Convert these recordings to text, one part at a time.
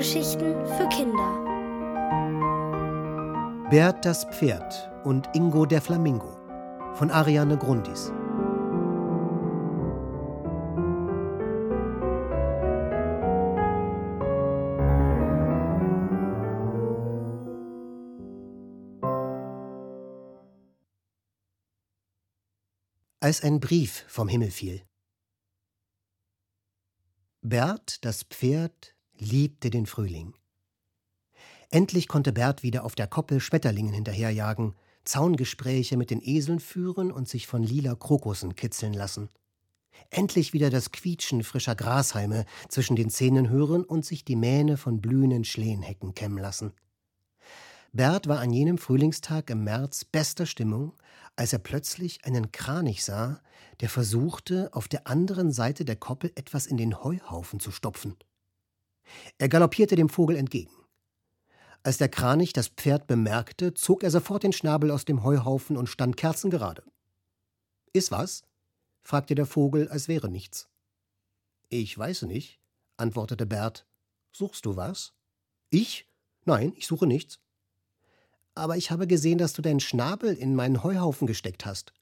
Hörgeschichten für Kinder. Bert das Pferd und Ingo der Flamingo von Ariane Grundis. Als ein Brief vom Himmel fiel. Bert, das Pferd, liebte den Frühling. Endlich konnte Bert wieder auf der Koppel Schmetterlingen hinterherjagen, Zaungespräche mit den Eseln führen und sich von lila Krokussen kitzeln lassen. Endlich wieder das Quietschen frischer Grashalme zwischen den Zähnen hören und sich die Mähne von blühenden Schlehenhecken kämmen lassen. Bert war an jenem Frühlingstag im März bester Stimmung, als er plötzlich einen Kranich sah, der versuchte, auf der anderen Seite der Koppel etwas in den Heuhaufen zu stopfen. Er galoppierte dem Vogel entgegen. Als der Kranich das Pferd bemerkte, zog er sofort den Schnabel aus dem Heuhaufen und stand kerzengerade. Ist was? fragte der Vogel, als wäre nichts. Ich weiß nicht, antwortete Bert. Suchst du was? Ich? Nein, ich suche nichts. Aber ich habe gesehen, dass du deinen Schnabel in meinen Heuhaufen gesteckt hast.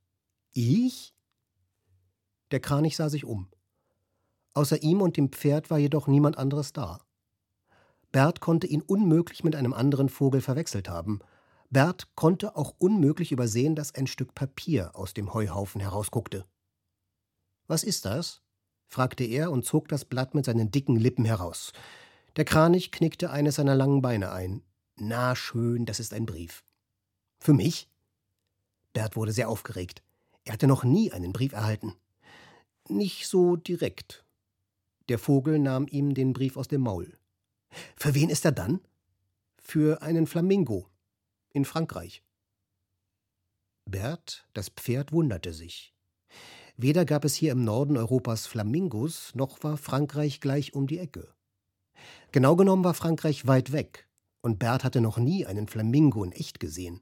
Ich? Der Kranich sah sich um. Außer ihm und dem Pferd war jedoch niemand anderes da. Bert konnte ihn unmöglich mit einem anderen Vogel verwechselt haben. Bert konnte auch unmöglich übersehen, dass ein Stück Papier aus dem Heuhaufen herausguckte. Was ist das? fragte er und zog das Blatt mit seinen dicken Lippen heraus. Der Kranich knickte eines seiner langen Beine ein. Na schön, das ist ein Brief. Für mich? Bert wurde sehr aufgeregt. Er hatte noch nie einen Brief erhalten. Nicht so direkt. Der Vogel nahm ihm den Brief aus dem Maul. Für wen ist er dann? Für einen Flamingo. In Frankreich. Bert, das Pferd, wunderte sich. Weder gab es hier im Norden Europas Flamingos, noch war Frankreich gleich um die Ecke. Genau genommen war Frankreich weit weg, und Bert hatte noch nie einen Flamingo in echt gesehen.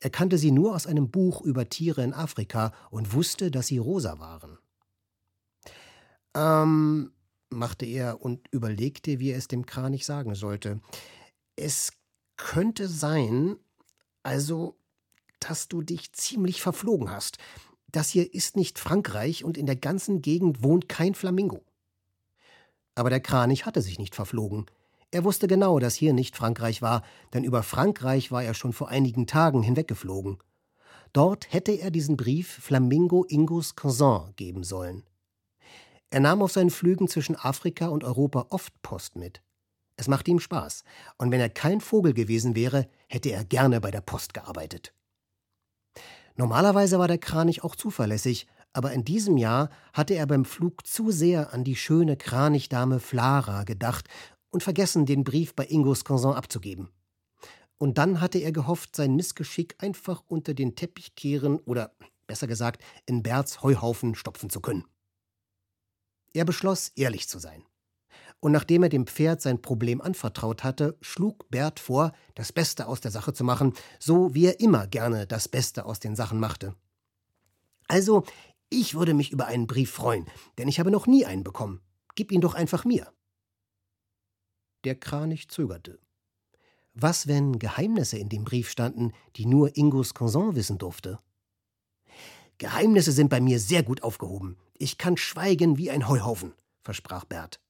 Er kannte sie nur aus einem Buch über Tiere in Afrika und wusste, dass sie rosa waren. Ähm, machte er und überlegte, wie er es dem Kranich sagen sollte. Es könnte sein, also, dass du dich ziemlich verflogen hast. Das hier ist nicht Frankreich und in der ganzen Gegend wohnt kein Flamingo. Aber der Kranich hatte sich nicht verflogen. Er wusste genau, dass hier nicht Frankreich war, denn über Frankreich war er schon vor einigen Tagen hinweggeflogen. Dort hätte er diesen Brief Flamingo Ingos Cousin geben sollen. Er nahm auf seinen Flügen zwischen Afrika und Europa oft Post mit. Es machte ihm Spaß, und wenn er kein Vogel gewesen wäre, hätte er gerne bei der Post gearbeitet. Normalerweise war der Kranich auch zuverlässig, aber in diesem Jahr hatte er beim Flug zu sehr an die schöne Kranichdame Flara gedacht und vergessen, den Brief bei Ingos Cousin abzugeben. Und dann hatte er gehofft, sein Missgeschick einfach unter den Teppich kehren oder, besser gesagt, in Berts Heuhaufen stopfen zu können. Er beschloss, ehrlich zu sein. Und nachdem er dem Pferd sein Problem anvertraut hatte, schlug Bert vor, das Beste aus der Sache zu machen, so wie er immer gerne das Beste aus den Sachen machte. Also, ich würde mich über einen Brief freuen, denn ich habe noch nie einen bekommen. Gib ihn doch einfach mir. Der Kranich zögerte. Was, wenn Geheimnisse in dem Brief standen, die nur Ingos Cousin wissen durfte? Geheimnisse sind bei mir sehr gut aufgehoben. Ich kann schweigen wie ein Heuhaufen, versprach Bert.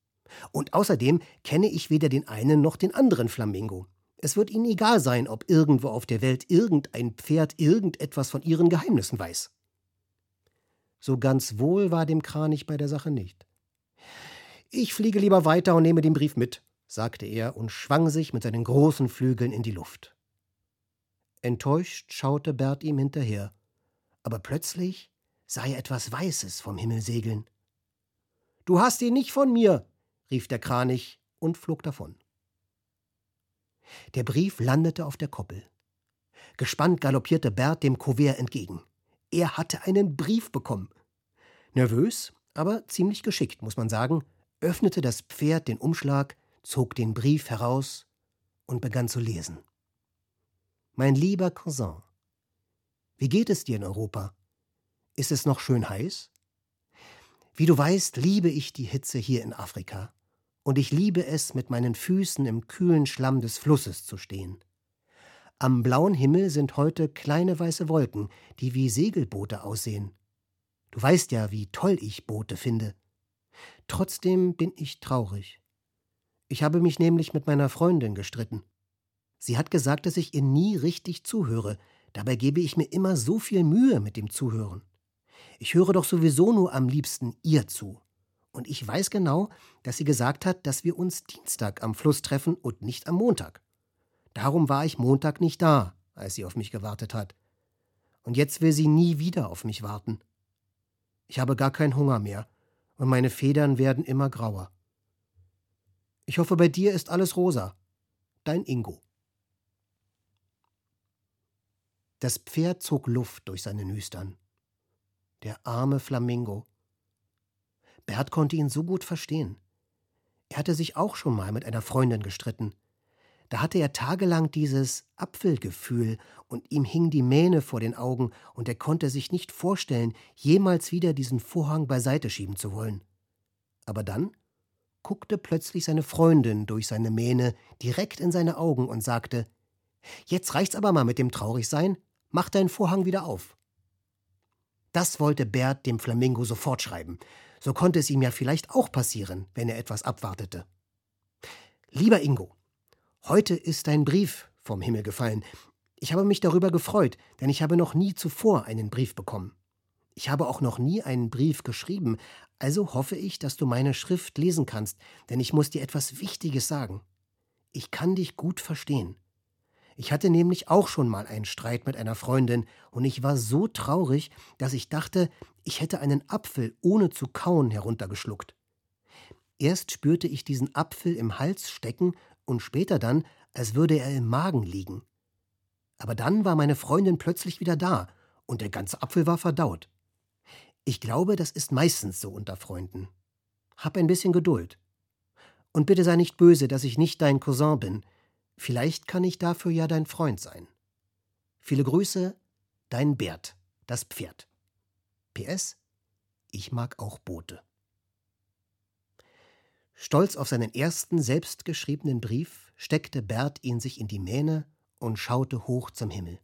Und außerdem kenne ich weder den einen noch den anderen Flamingo. Es wird ihnen egal sein, ob irgendwo auf der Welt irgendein Pferd irgendetwas von ihren Geheimnissen weiß. So ganz wohl war dem Kranich bei der Sache nicht. Ich fliege lieber weiter und nehme den Brief mit, sagte er und schwang sich mit seinen großen Flügeln in die Luft. Enttäuscht schaute Bert ihm hinterher, aber plötzlich sah er etwas Weißes vom Himmel segeln. Du hast ihn nicht von mir, rief der Kranich und flog davon. Der Brief landete auf der Koppel. Gespannt galoppierte Bert dem Kuvert entgegen. Er hatte einen Brief bekommen. Nervös, aber ziemlich geschickt, muss man sagen, öffnete das Pferd den Umschlag, zog den Brief heraus und begann zu lesen. Mein lieber Cousin, wie geht es dir in Europa? Ist es noch schön heiß? Wie du weißt, liebe ich die Hitze hier in Afrika. und ich liebe es, mit meinen Füßen im kühlen Schlamm des Flusses zu stehen. Am blauen Himmel sind heute kleine weiße Wolken, die wie Segelboote aussehen. Du weißt ja, wie toll ich Boote finde. Trotzdem bin ich traurig. Ich habe mich nämlich mit meiner Freundin gestritten. Sie hat gesagt, dass ich ihr nie richtig zuhöre, dabei gebe ich mir immer so viel Mühe mit dem Zuhören. Ich höre doch sowieso nur am liebsten ihr zu. Und ich weiß genau, dass sie gesagt hat, dass wir uns Dienstag am Fluss treffen und nicht am Montag. Darum war ich Montag nicht da, als sie auf mich gewartet hat. Und jetzt will sie nie wieder auf mich warten. Ich habe gar keinen Hunger mehr, und meine Federn werden immer grauer. Ich hoffe, bei dir ist alles rosa. Dein Ingo. Das Pferd zog Luft durch seine Nüstern. Der arme Flamingo. Bert konnte ihn so gut verstehen. Er hatte sich auch schon mal mit einer Freundin gestritten. Da hatte er tagelang dieses Apfelgefühl und ihm hing die Mähne vor den Augen und er konnte sich nicht vorstellen, jemals wieder diesen Vorhang beiseite schieben zu wollen. Aber dann guckte plötzlich seine Freundin durch seine Mähne direkt in seine Augen und sagte: Jetzt reicht's aber mal mit dem Traurigsein, mach deinen Vorhang wieder auf. Das wollte Bert dem Flamingo sofort schreiben. So konnte es ihm ja vielleicht auch passieren, wenn er etwas abwartete. Lieber Ingo, heute ist dein Brief vom Himmel gefallen. Ich habe mich darüber gefreut, denn ich habe noch nie zuvor einen Brief bekommen. Ich habe auch noch nie einen Brief geschrieben, also hoffe ich, dass du meine Schrift lesen kannst, denn ich muss dir etwas Wichtiges sagen. Ich kann dich gut verstehen. Ich hatte nämlich auch schon mal einen Streit mit einer Freundin, und ich war so traurig, dass ich dachte, ich hätte einen Apfel ohne zu kauen heruntergeschluckt. Erst spürte ich diesen Apfel im Hals stecken und später dann, als würde er im Magen liegen. Aber dann war meine Freundin plötzlich wieder da, und der ganze Apfel war verdaut. Ich glaube, das ist meistens so unter Freunden. Hab ein bisschen Geduld. Und bitte sei nicht böse, dass ich nicht dein Cousin bin. Vielleicht kann ich dafür ja dein Freund sein. Viele Grüße, dein Bert, das Pferd. PS, ich mag auch Boote. Stolz auf seinen ersten selbstgeschriebenen Brief steckte Bert ihn sich in die Mähne und schaute hoch zum Himmel.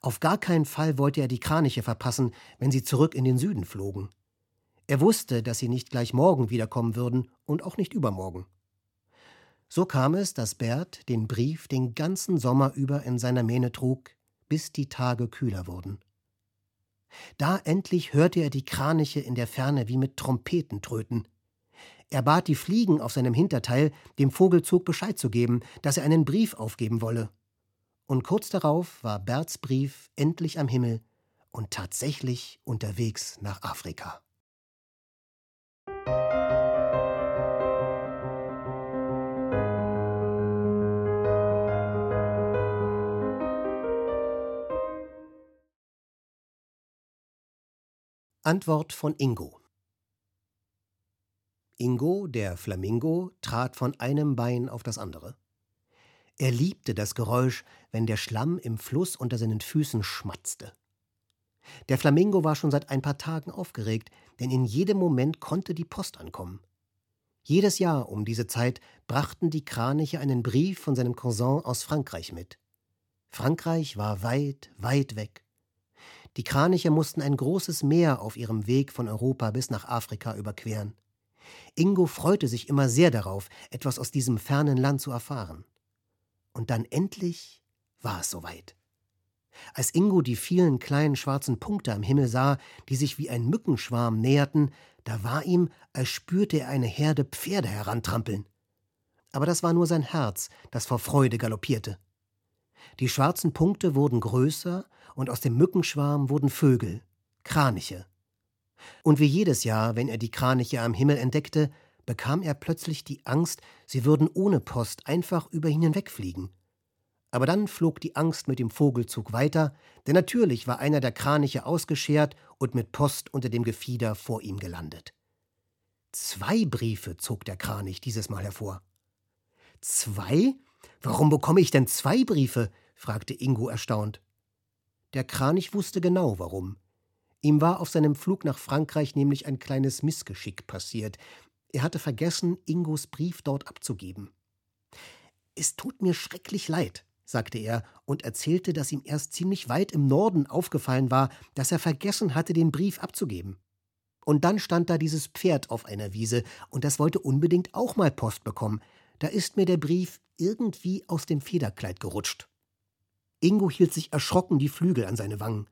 Auf gar keinen Fall wollte er die Kraniche verpassen, wenn sie zurück in den Süden flogen. Er wusste, dass sie nicht gleich morgen wiederkommen würden und auch nicht übermorgen. So kam es, dass Bert den Brief den ganzen Sommer über in seiner Mähne trug, bis die Tage kühler wurden. Da endlich hörte er die Kraniche in der Ferne wie mit Trompeten tröten. Er bat die Fliegen auf seinem Hinterteil, dem Vogelzug Bescheid zu geben, dass er einen Brief aufgeben wolle. Und kurz darauf war Berts Brief endlich am Himmel und tatsächlich unterwegs nach Afrika. Antwort von Ingo. Ingo, der Flamingo, trat von einem Bein auf das andere. Er liebte das Geräusch, wenn der Schlamm im Fluss unter seinen Füßen schmatzte. Der Flamingo war schon seit ein paar Tagen aufgeregt, denn in jedem Moment konnte die Post ankommen. Jedes Jahr um diese Zeit brachten die Kraniche einen Brief von seinem Cousin aus Frankreich mit. Frankreich war weit, weit weg. Die Kraniche mussten ein großes Meer auf ihrem Weg von Europa bis nach Afrika überqueren. Ingo freute sich immer sehr darauf, etwas aus diesem fernen Land zu erfahren. Und dann endlich war es soweit. Als Ingo die vielen kleinen schwarzen Punkte am Himmel sah, die sich wie ein Mückenschwarm näherten, da war ihm, als spürte er eine Herde Pferde herantrampeln. Aber das war nur sein Herz, das vor Freude galoppierte. Die schwarzen Punkte wurden größer und aus dem Mückenschwarm wurden Vögel, Kraniche. Und wie jedes Jahr, wenn er die Kraniche am Himmel entdeckte, bekam er plötzlich die Angst, sie würden ohne Post einfach über ihn hinwegfliegen. Aber dann flog die Angst mit dem Vogelzug weiter, denn natürlich war einer der Kraniche ausgeschert und mit Post unter dem Gefieder vor ihm gelandet. Zwei Briefe zog der Kranich dieses Mal hervor. Zwei? Warum bekomme ich denn zwei Briefe? fragte Ingo erstaunt. Der Kranich wusste genau warum. Ihm war auf seinem Flug nach Frankreich nämlich ein kleines Missgeschick passiert. Er hatte vergessen, Ingos Brief dort abzugeben. Es tut mir schrecklich leid, sagte er und erzählte, dass ihm erst ziemlich weit im Norden aufgefallen war, dass er vergessen hatte, den Brief abzugeben. Und dann stand da dieses Pferd auf einer Wiese, und das wollte unbedingt auch mal Post bekommen. Da ist mir der Brief irgendwie aus dem Federkleid gerutscht. Ingo hielt sich erschrocken die Flügel an seine Wangen.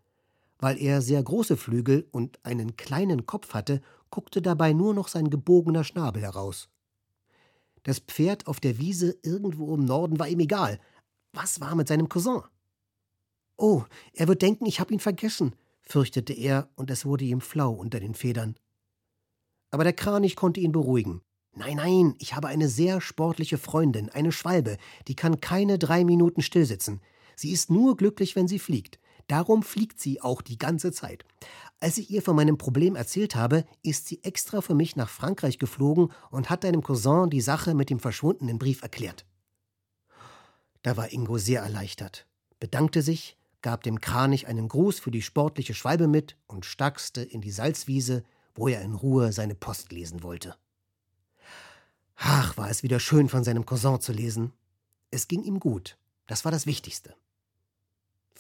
Weil er sehr große Flügel und einen kleinen Kopf hatte, guckte dabei nur noch sein gebogener Schnabel heraus. Das Pferd auf der Wiese irgendwo im Norden war ihm egal. Was war mit seinem Cousin? Oh, er wird denken, ich habe ihn vergessen, fürchtete er, und es wurde ihm flau unter den Federn. Aber der Kranich konnte ihn beruhigen. Nein, nein, ich habe eine sehr sportliche Freundin, eine Schwalbe, die kann keine drei Minuten stillsitzen. Sie ist nur glücklich, wenn sie fliegt. Darum fliegt sie auch die ganze Zeit. Als ich ihr von meinem Problem erzählt habe, ist sie extra für mich nach Frankreich geflogen und hat deinem Cousin die Sache mit dem verschwundenen Brief erklärt. Da war Ingo sehr erleichtert, bedankte sich gab dem Kranich einen Gruß für die sportliche Schwalbe mit und stackste in die Salzwiese, wo er in Ruhe seine Post lesen wollte. Ach, war es wieder schön von seinem Cousin zu lesen. Es ging ihm gut, das war das Wichtigste.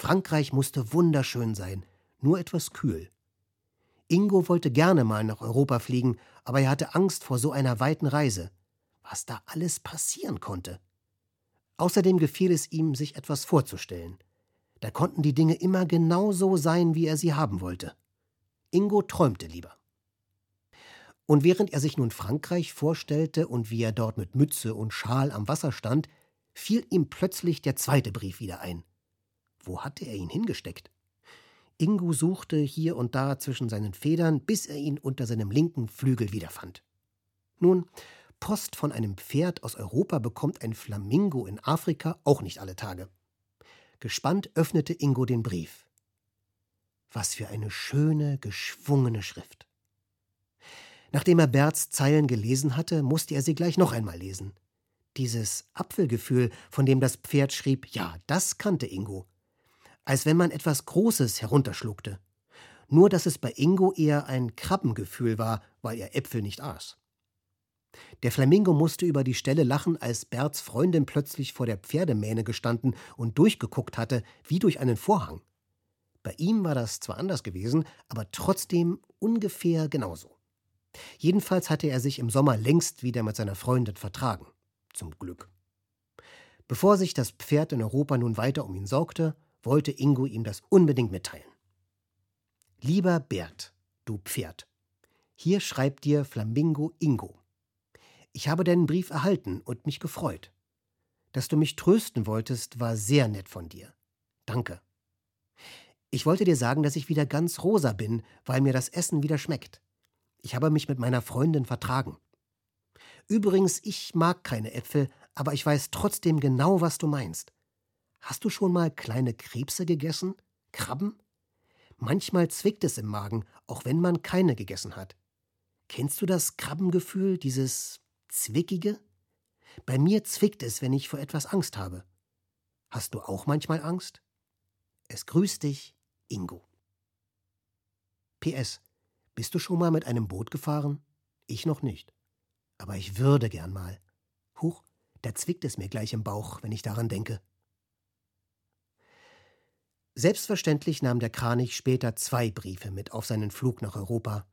Frankreich musste wunderschön sein, nur etwas kühl. Ingo wollte gerne mal nach Europa fliegen, aber er hatte Angst vor so einer weiten Reise. Was da alles passieren konnte. Außerdem gefiel es ihm, sich etwas vorzustellen. Da konnten die Dinge immer genau so sein, wie er sie haben wollte. Ingo träumte lieber. Und während er sich nun Frankreich vorstellte und wie er dort mit Mütze und Schal am Wasser stand, fiel ihm plötzlich der zweite Brief wieder ein. Wo hatte er ihn hingesteckt? Ingo suchte hier und da zwischen seinen Federn, bis er ihn unter seinem linken Flügel wiederfand. Nun, Post von einem Pferd aus Europa bekommt ein Flamingo in Afrika auch nicht alle Tage. Gespannt öffnete Ingo den Brief. Was für eine schöne, geschwungene Schrift. Nachdem er Berts Zeilen gelesen hatte, musste er sie gleich noch einmal lesen. Dieses Apfelgefühl, von dem das Pferd schrieb, ja, das kannte Ingo. Als wenn man etwas Großes herunterschluckte. Nur dass es bei Ingo eher ein Krabbengefühl war, weil er Äpfel nicht aß. Der Flamingo musste über die Stelle lachen, als Berts Freundin plötzlich vor der Pferdemähne gestanden und durchgeguckt hatte, wie durch einen Vorhang. Bei ihm war das zwar anders gewesen, aber trotzdem ungefähr genauso. Jedenfalls hatte er sich im Sommer längst wieder mit seiner Freundin vertragen. Zum Glück. Bevor sich das Pferd in Europa nun weiter um ihn sorgte, wollte Ingo ihm das unbedingt mitteilen. Lieber Bert, du Pferd, hier schreibt dir Flamingo Ingo. Ich habe deinen Brief erhalten und mich gefreut. Dass du mich trösten wolltest, war sehr nett von dir. Danke. Ich wollte dir sagen, dass ich wieder ganz rosa bin, weil mir das Essen wieder schmeckt. Ich habe mich mit meiner Freundin vertragen. Übrigens, ich mag keine Äpfel, aber ich weiß trotzdem genau, was du meinst. Hast du schon mal kleine Krebse gegessen? Krabben? Manchmal zwickt es im Magen, auch wenn man keine gegessen hat. Kennst du das Krabbengefühl, dieses Zwickige? Bei mir zwickt es, wenn ich vor etwas Angst habe. Hast du auch manchmal Angst? Es grüßt dich, Ingo. PS. Bist du schon mal mit einem Boot gefahren? Ich noch nicht. Aber ich würde gern mal. Huch, da zwickt es mir gleich im Bauch, wenn ich daran denke. Selbstverständlich nahm der Kranich später zwei Briefe mit auf seinen Flug nach Europa.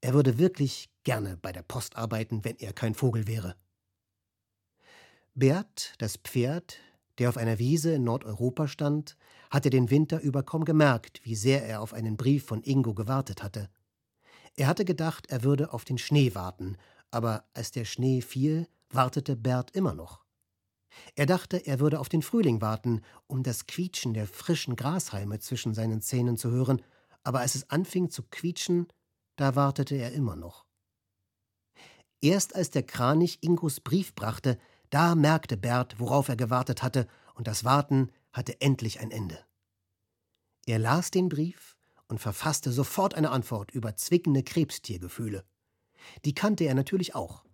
Er würde wirklich gerne bei der Post arbeiten, wenn er kein Vogel wäre. Bert, das Pferd, der auf einer Wiese in Nordeuropa stand, hatte den Winter über kaum gemerkt, wie sehr er auf einen Brief von Ingo gewartet hatte. Er hatte gedacht, er würde auf den Schnee warten, aber als der Schnee fiel, wartete Bert immer noch. Er dachte, er würde auf den Frühling warten, um das Quietschen der frischen Grashalme zwischen seinen Zähnen zu hören, aber als es anfing zu quietschen, da wartete er immer noch. Erst als der Kranich Ingos Brief brachte, da merkte Bert, worauf er gewartet hatte, und das Warten hatte endlich ein Ende. Er las den Brief und verfasste sofort eine Antwort über zwickende Krebstiergefühle. Die kannte er natürlich auch.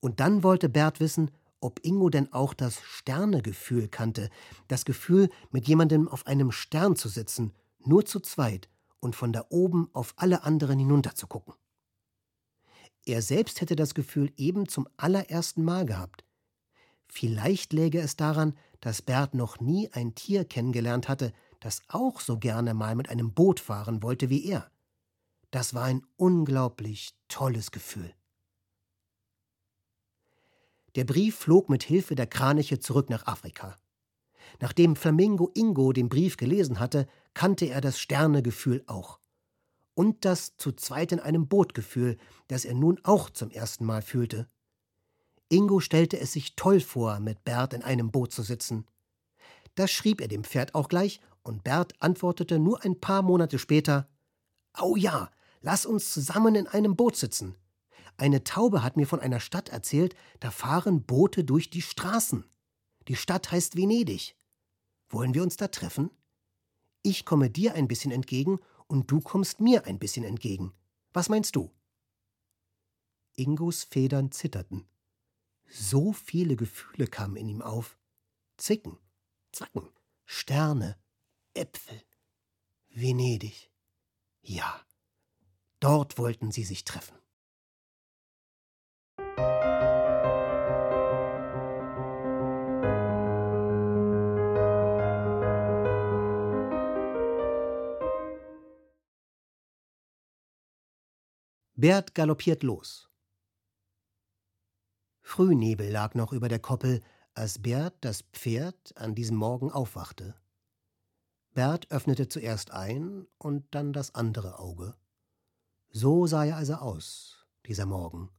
Und dann wollte Bert wissen, ob Ingo denn auch das Sternegefühl kannte, das Gefühl, mit jemandem auf einem Stern zu sitzen, nur zu zweit und von da oben auf alle anderen hinunterzugucken. Er selbst hätte das Gefühl eben zum allerersten Mal gehabt. Vielleicht läge es daran, dass Bert noch nie ein Tier kennengelernt hatte, das auch so gerne mal mit einem Boot fahren wollte wie er. Das war ein unglaublich tolles Gefühl. Der Brief flog mit Hilfe der Kraniche zurück nach Afrika. Nachdem Flamingo Ingo den Brief gelesen hatte, kannte er das Sternegefühl auch. Und das zu zweit in einem Bootgefühl, das er nun auch zum ersten Mal fühlte. Ingo stellte es sich toll vor, mit Bert in einem Boot zu sitzen. Das schrieb er dem Pferd auch gleich, und Bert antwortete nur ein paar Monate später Au ja, lass uns zusammen in einem Boot sitzen. Eine Taube hat mir von einer Stadt erzählt, da fahren Boote durch die Straßen. Die Stadt heißt Venedig. Wollen wir uns da treffen? Ich komme dir ein bisschen entgegen und du kommst mir ein bisschen entgegen. Was meinst du? Ingos Federn zitterten. So viele Gefühle kamen in ihm auf. Zicken, Zacken, Sterne, Äpfel, Venedig. Ja, dort wollten sie sich treffen. Bert galoppiert los. Frühnebel lag noch über der Koppel, als Bert, das Pferd, an diesem Morgen aufwachte. Bert öffnete zuerst ein und dann das andere Auge. So sah er also aus, dieser Morgen.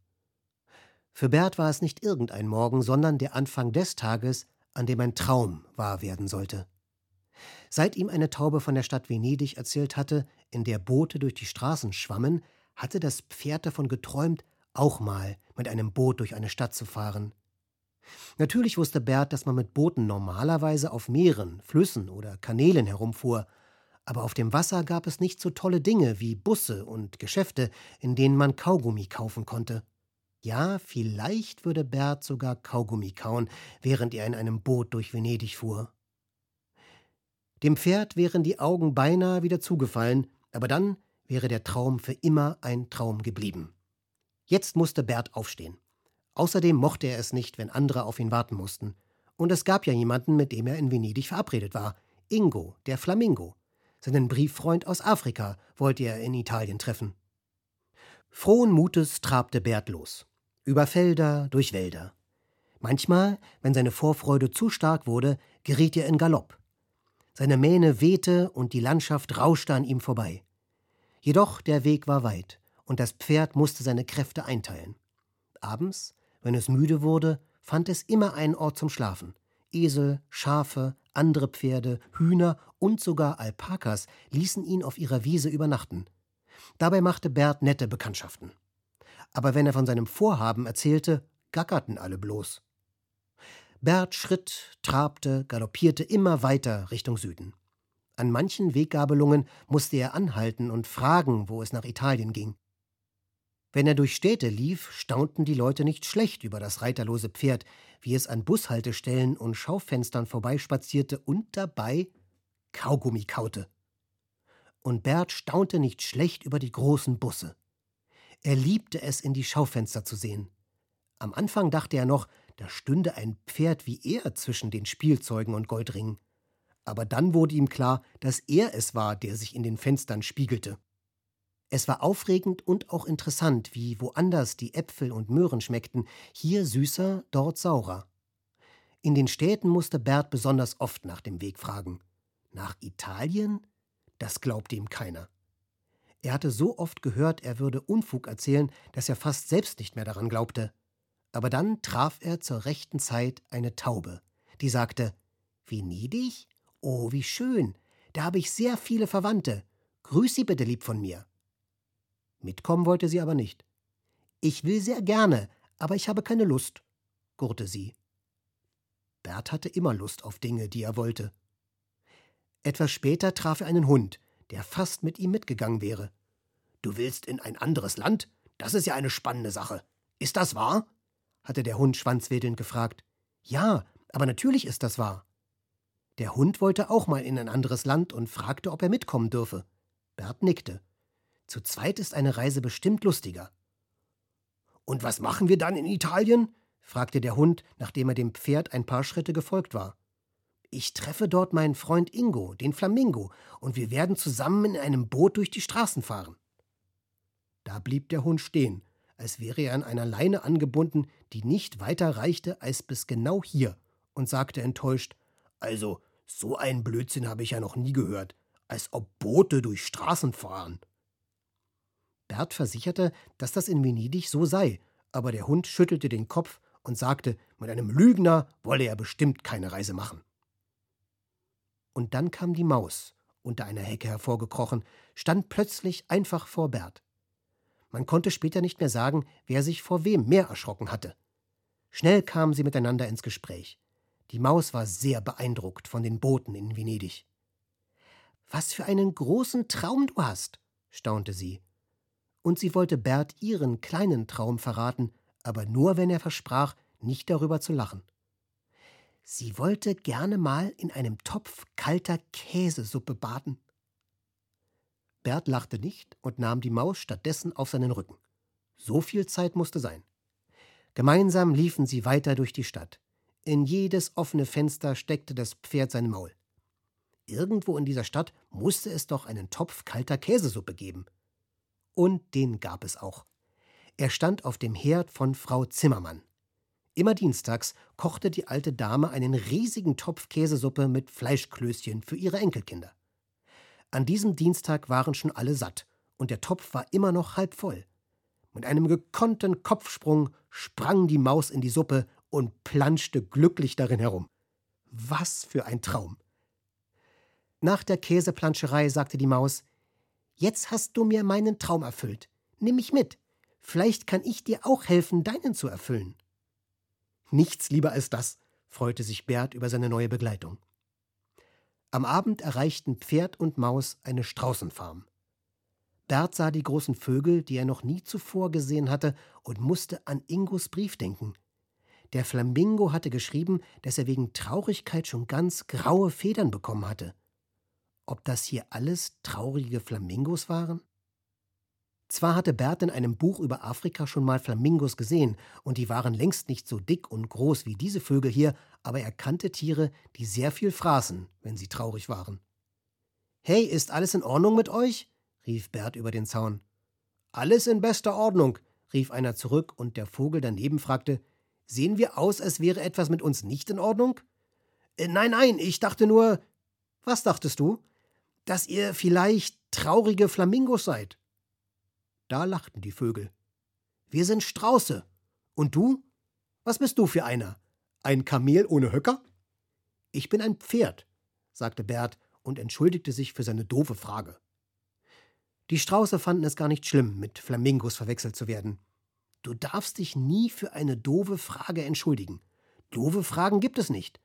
Für Bert war es nicht irgendein Morgen, sondern der Anfang des Tages, an dem ein Traum wahr werden sollte. Seit ihm eine Taube von der Stadt Venedig erzählt hatte, in der Boote durch die Straßen schwammen, hatte das Pferd davon geträumt, auch mal mit einem Boot durch eine Stadt zu fahren. Natürlich wusste Bert, dass man mit Booten normalerweise auf Meeren, Flüssen oder Kanälen herumfuhr, aber auf dem Wasser gab es nicht so tolle Dinge wie Busse und Geschäfte, in denen man Kaugummi kaufen konnte. Ja, vielleicht würde Bert sogar Kaugummi kauen, während er in einem Boot durch Venedig fuhr. Dem Pferd wären die Augen beinahe wieder zugefallen, aber dann wäre der Traum für immer ein Traum geblieben. Jetzt musste Bert aufstehen. Außerdem mochte er es nicht, wenn andere auf ihn warten mussten. Und es gab ja jemanden, mit dem er in Venedig verabredet war. Ingo, der Flamingo. Seinen Brieffreund aus Afrika wollte er in Italien treffen. Frohen Mutes trabte Bert los. Über Felder, durch Wälder. Manchmal, wenn seine Vorfreude zu stark wurde, geriet er in Galopp. Seine Mähne wehte und die Landschaft rauschte an ihm vorbei. Jedoch der Weg war weit, und das Pferd musste seine Kräfte einteilen. Abends, wenn es müde wurde, fand es immer einen Ort zum Schlafen. Esel, Schafe, andere Pferde, Hühner und sogar Alpakas ließen ihn auf ihrer Wiese übernachten. Dabei machte Bert nette Bekanntschaften. Aber wenn er von seinem Vorhaben erzählte, gackerten alle bloß. Bert schritt, trabte, galoppierte immer weiter Richtung Süden. An manchen Weggabelungen musste er anhalten und fragen, wo es nach Italien ging. Wenn er durch Städte lief, staunten die Leute nicht schlecht über das reiterlose Pferd, wie es an Bushaltestellen und Schaufenstern vorbeispazierte und dabei Kaugummi kaute. Und Bert staunte nicht schlecht über die großen Busse. Er liebte es, in die Schaufenster zu sehen. Am Anfang dachte er noch, da stünde ein Pferd wie er zwischen den Spielzeugen und Goldringen aber dann wurde ihm klar, dass er es war, der sich in den Fenstern spiegelte. Es war aufregend und auch interessant, wie woanders die Äpfel und Möhren schmeckten, hier süßer, dort saurer. In den Städten musste Bert besonders oft nach dem Weg fragen. Nach Italien? Das glaubte ihm keiner. Er hatte so oft gehört, er würde Unfug erzählen, dass er fast selbst nicht mehr daran glaubte. Aber dann traf er zur rechten Zeit eine Taube, die sagte Venedig? Oh, wie schön. Da habe ich sehr viele Verwandte. Grüß Sie bitte lieb von mir. Mitkommen wollte sie aber nicht. Ich will sehr gerne, aber ich habe keine Lust, gurrte sie. Bert hatte immer Lust auf Dinge, die er wollte. Etwas später traf er einen Hund, der fast mit ihm mitgegangen wäre. Du willst in ein anderes Land? Das ist ja eine spannende Sache. Ist das wahr? hatte der Hund schwanzwedelnd gefragt. Ja, aber natürlich ist das wahr. Der Hund wollte auch mal in ein anderes Land und fragte, ob er mitkommen dürfe. Bert nickte. Zu zweit ist eine Reise bestimmt lustiger. Und was machen wir dann in Italien? fragte der Hund, nachdem er dem Pferd ein paar Schritte gefolgt war. Ich treffe dort meinen Freund Ingo, den Flamingo, und wir werden zusammen in einem Boot durch die Straßen fahren. Da blieb der Hund stehen, als wäre er an einer Leine angebunden, die nicht weiter reichte als bis genau hier, und sagte enttäuscht Also, so einen Blödsinn habe ich ja noch nie gehört, als ob Boote durch Straßen fahren. Bert versicherte, dass das in Venedig so sei, aber der Hund schüttelte den Kopf und sagte, mit einem Lügner wolle er bestimmt keine Reise machen. Und dann kam die Maus, unter einer Hecke hervorgekrochen, stand plötzlich einfach vor Bert. Man konnte später nicht mehr sagen, wer sich vor wem mehr erschrocken hatte. Schnell kamen sie miteinander ins Gespräch. Die Maus war sehr beeindruckt von den Booten in Venedig. Was für einen großen Traum du hast, staunte sie. Und sie wollte Bert ihren kleinen Traum verraten, aber nur, wenn er versprach, nicht darüber zu lachen. Sie wollte gerne mal in einem Topf kalter Käsesuppe baden. Bert lachte nicht und nahm die Maus stattdessen auf seinen Rücken. So viel Zeit musste sein. Gemeinsam liefen sie weiter durch die Stadt. In jedes offene Fenster steckte das Pferd sein Maul. Irgendwo in dieser Stadt musste es doch einen Topf kalter Käsesuppe geben. Und den gab es auch. Er stand auf dem Herd von Frau Zimmermann. Immer dienstags kochte die alte Dame einen riesigen Topf Käsesuppe mit Fleischklößchen für ihre Enkelkinder. An diesem Dienstag waren schon alle satt, und der Topf war immer noch halb voll. Mit einem gekonnten Kopfsprung sprang die Maus in die Suppe und planschte glücklich darin herum. Was für ein Traum! Nach der Käseplanscherei sagte die Maus: Jetzt hast du mir meinen Traum erfüllt. Nimm mich mit. Vielleicht kann ich dir auch helfen, deinen zu erfüllen. Nichts lieber als das, freute sich Bert über seine neue Begleitung. Am Abend erreichten Pferd und Maus eine Straußenfarm. Bert sah die großen Vögel, die er noch nie zuvor gesehen hatte, und musste an Ingos Brief denken. Der Flamingo hatte geschrieben, dass er wegen Traurigkeit schon ganz graue Federn bekommen hatte. Ob das hier alles traurige Flamingos waren? Zwar hatte Bert in einem Buch über Afrika schon mal Flamingos gesehen, und die waren längst nicht so dick und groß wie diese Vögel hier, aber er kannte Tiere, die sehr viel fraßen, wenn sie traurig waren. Hey, ist alles in Ordnung mit euch? rief Bert über den Zaun. Alles in bester Ordnung, rief einer zurück, und der Vogel daneben fragte Sehen wir aus, als wäre etwas mit uns nicht in Ordnung? Äh, nein, nein, ich dachte nur. Was dachtest du? Dass ihr vielleicht traurige Flamingos seid. Da lachten die Vögel. Wir sind Strauße. Und du? Was bist du für einer? Ein Kamel ohne Höcker? Ich bin ein Pferd, sagte Bert und entschuldigte sich für seine doofe Frage. Die Strauße fanden es gar nicht schlimm, mit Flamingos verwechselt zu werden. Du darfst dich nie für eine doofe Frage entschuldigen. Doofe Fragen gibt es nicht.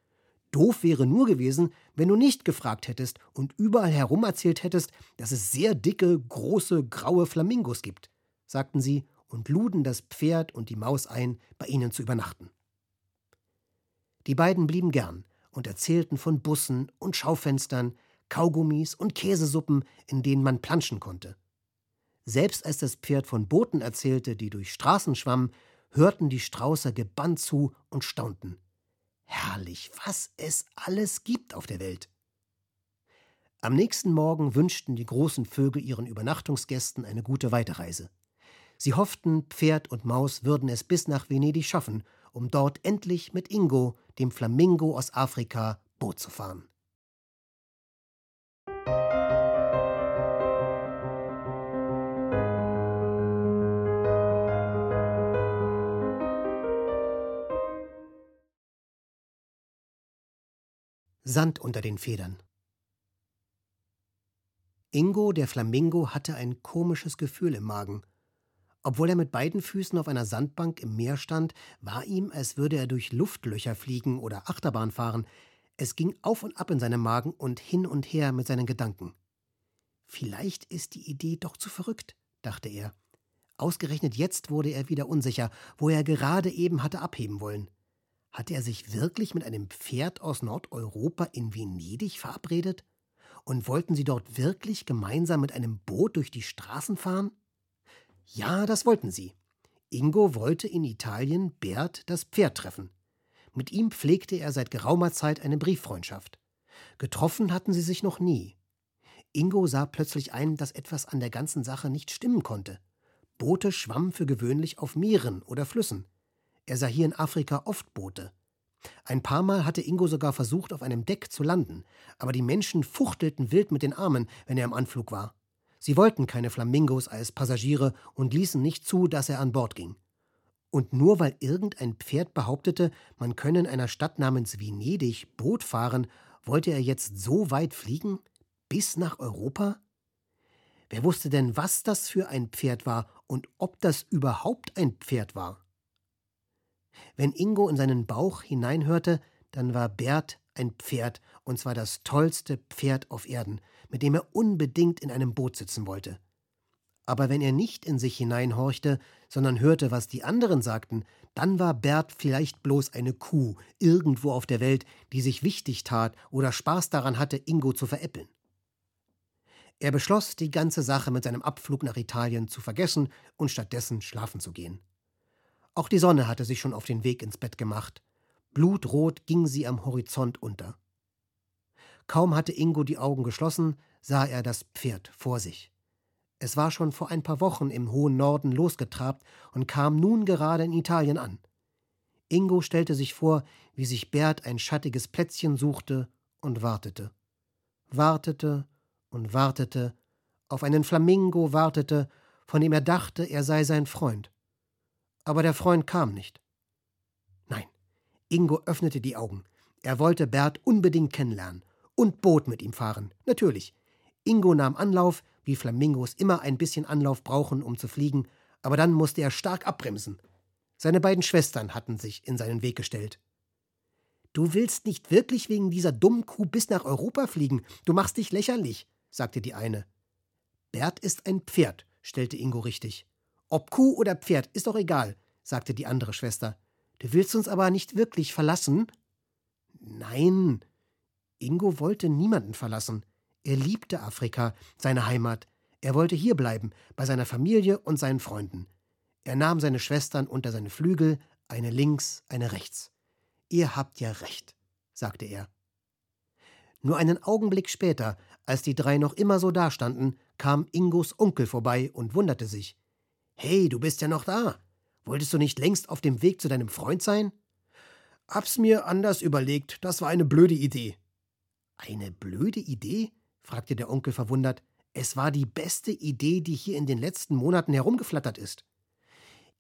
Doof wäre nur gewesen, wenn du nicht gefragt hättest und überall herum erzählt hättest, dass es sehr dicke, große, graue Flamingos gibt, sagten sie und luden das Pferd und die Maus ein, bei ihnen zu übernachten. Die beiden blieben gern und erzählten von Bussen und Schaufenstern, Kaugummis und Käsesuppen, in denen man planschen konnte. Selbst als das Pferd von Booten erzählte, die durch Straßen schwammen, hörten die Straußer gebannt zu und staunten. Herrlich, was es alles gibt auf der Welt. Am nächsten Morgen wünschten die großen Vögel ihren Übernachtungsgästen eine gute Weiterreise. Sie hofften, Pferd und Maus würden es bis nach Venedig schaffen, um dort endlich mit Ingo, dem Flamingo aus Afrika, Boot zu fahren. Sand unter den Federn. Ingo, der Flamingo, hatte ein komisches Gefühl im Magen. Obwohl er mit beiden Füßen auf einer Sandbank im Meer stand, war ihm, als würde er durch Luftlöcher fliegen oder Achterbahn fahren. Es ging auf und ab in seinem Magen und hin und her mit seinen Gedanken. Vielleicht ist die Idee doch zu verrückt, dachte er. Ausgerechnet jetzt wurde er wieder unsicher, wo er gerade eben hatte abheben wollen. Hatte er sich wirklich mit einem Pferd aus Nordeuropa in Venedig verabredet? Und wollten sie dort wirklich gemeinsam mit einem Boot durch die Straßen fahren? Ja, das wollten sie. Ingo wollte in Italien Bert das Pferd treffen. Mit ihm pflegte er seit geraumer Zeit eine Brieffreundschaft. Getroffen hatten sie sich noch nie. Ingo sah plötzlich ein, dass etwas an der ganzen Sache nicht stimmen konnte. Boote schwammen für gewöhnlich auf Meeren oder Flüssen. Er sah hier in Afrika oft Boote. Ein paar Mal hatte Ingo sogar versucht, auf einem Deck zu landen, aber die Menschen fuchtelten wild mit den Armen, wenn er im Anflug war. Sie wollten keine Flamingos als Passagiere und ließen nicht zu, dass er an Bord ging. Und nur weil irgendein Pferd behauptete, man könne in einer Stadt namens Venedig Boot fahren, wollte er jetzt so weit fliegen? Bis nach Europa? Wer wusste denn, was das für ein Pferd war und ob das überhaupt ein Pferd war? Wenn Ingo in seinen Bauch hineinhörte, dann war Bert ein Pferd, und zwar das tollste Pferd auf Erden, mit dem er unbedingt in einem Boot sitzen wollte. Aber wenn er nicht in sich hineinhorchte, sondern hörte, was die anderen sagten, dann war Bert vielleicht bloß eine Kuh irgendwo auf der Welt, die sich wichtig tat oder Spaß daran hatte, Ingo zu veräppeln. Er beschloss, die ganze Sache mit seinem Abflug nach Italien zu vergessen und stattdessen schlafen zu gehen. Auch die Sonne hatte sich schon auf den Weg ins Bett gemacht. Blutrot ging sie am Horizont unter. Kaum hatte Ingo die Augen geschlossen, sah er das Pferd vor sich. Es war schon vor ein paar Wochen im hohen Norden losgetrabt und kam nun gerade in Italien an. Ingo stellte sich vor, wie sich Bert ein schattiges Plätzchen suchte und wartete. Wartete und wartete, auf einen Flamingo wartete, von dem er dachte, er sei sein Freund. Aber der Freund kam nicht. Nein, Ingo öffnete die Augen. Er wollte Bert unbedingt kennenlernen und Boot mit ihm fahren. Natürlich. Ingo nahm Anlauf, wie Flamingos immer ein bisschen Anlauf brauchen, um zu fliegen, aber dann musste er stark abbremsen. Seine beiden Schwestern hatten sich in seinen Weg gestellt. Du willst nicht wirklich wegen dieser dummen Kuh bis nach Europa fliegen. Du machst dich lächerlich, sagte die eine. Bert ist ein Pferd, stellte Ingo richtig. Ob Kuh oder Pferd, ist doch egal, sagte die andere Schwester. Du willst uns aber nicht wirklich verlassen? Nein. Ingo wollte niemanden verlassen. Er liebte Afrika, seine Heimat. Er wollte hierbleiben, bei seiner Familie und seinen Freunden. Er nahm seine Schwestern unter seine Flügel, eine links, eine rechts. Ihr habt ja recht, sagte er. Nur einen Augenblick später, als die drei noch immer so dastanden, kam Ingos Onkel vorbei und wunderte sich. Hey, du bist ja noch da. Wolltest du nicht längst auf dem Weg zu deinem Freund sein? Hab's mir anders überlegt, das war eine blöde Idee. Eine blöde Idee? fragte der Onkel verwundert. Es war die beste Idee, die hier in den letzten Monaten herumgeflattert ist.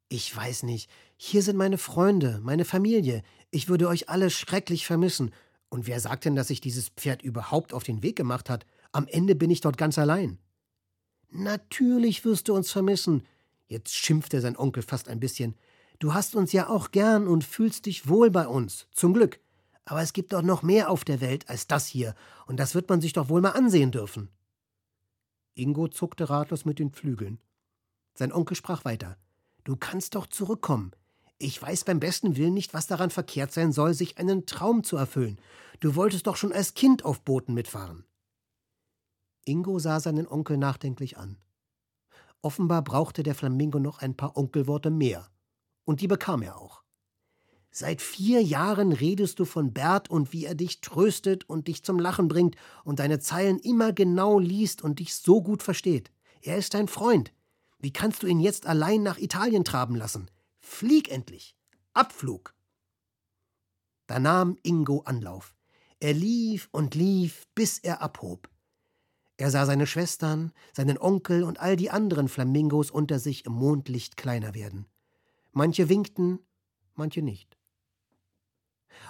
Ich weiß nicht. Hier sind meine Freunde, meine Familie. Ich würde euch alle schrecklich vermissen. Und wer sagt denn, dass sich dieses Pferd überhaupt auf den Weg gemacht hat? Am Ende bin ich dort ganz allein. Natürlich wirst du uns vermissen. Jetzt schimpfte sein Onkel fast ein bisschen. Du hast uns ja auch gern und fühlst dich wohl bei uns. Zum Glück. Aber es gibt doch noch mehr auf der Welt als das hier, und das wird man sich doch wohl mal ansehen dürfen. Ingo zuckte ratlos mit den Flügeln. Sein Onkel sprach weiter. Du kannst doch zurückkommen. Ich weiß beim besten Willen nicht, was daran verkehrt sein soll, sich einen Traum zu erfüllen. Du wolltest doch schon als Kind auf Booten mitfahren. Ingo sah seinen Onkel nachdenklich an. Offenbar brauchte der Flamingo noch ein paar Onkelworte mehr. Und die bekam er auch. Seit vier Jahren redest du von Bert und wie er dich tröstet und dich zum Lachen bringt und deine Zeilen immer genau liest und dich so gut versteht. Er ist dein Freund. Wie kannst du ihn jetzt allein nach Italien traben lassen? Flieg endlich. Abflug. Da nahm Ingo Anlauf. Er lief und lief, bis er abhob. Er sah seine Schwestern, seinen Onkel und all die anderen Flamingos unter sich im Mondlicht kleiner werden. Manche winkten, manche nicht.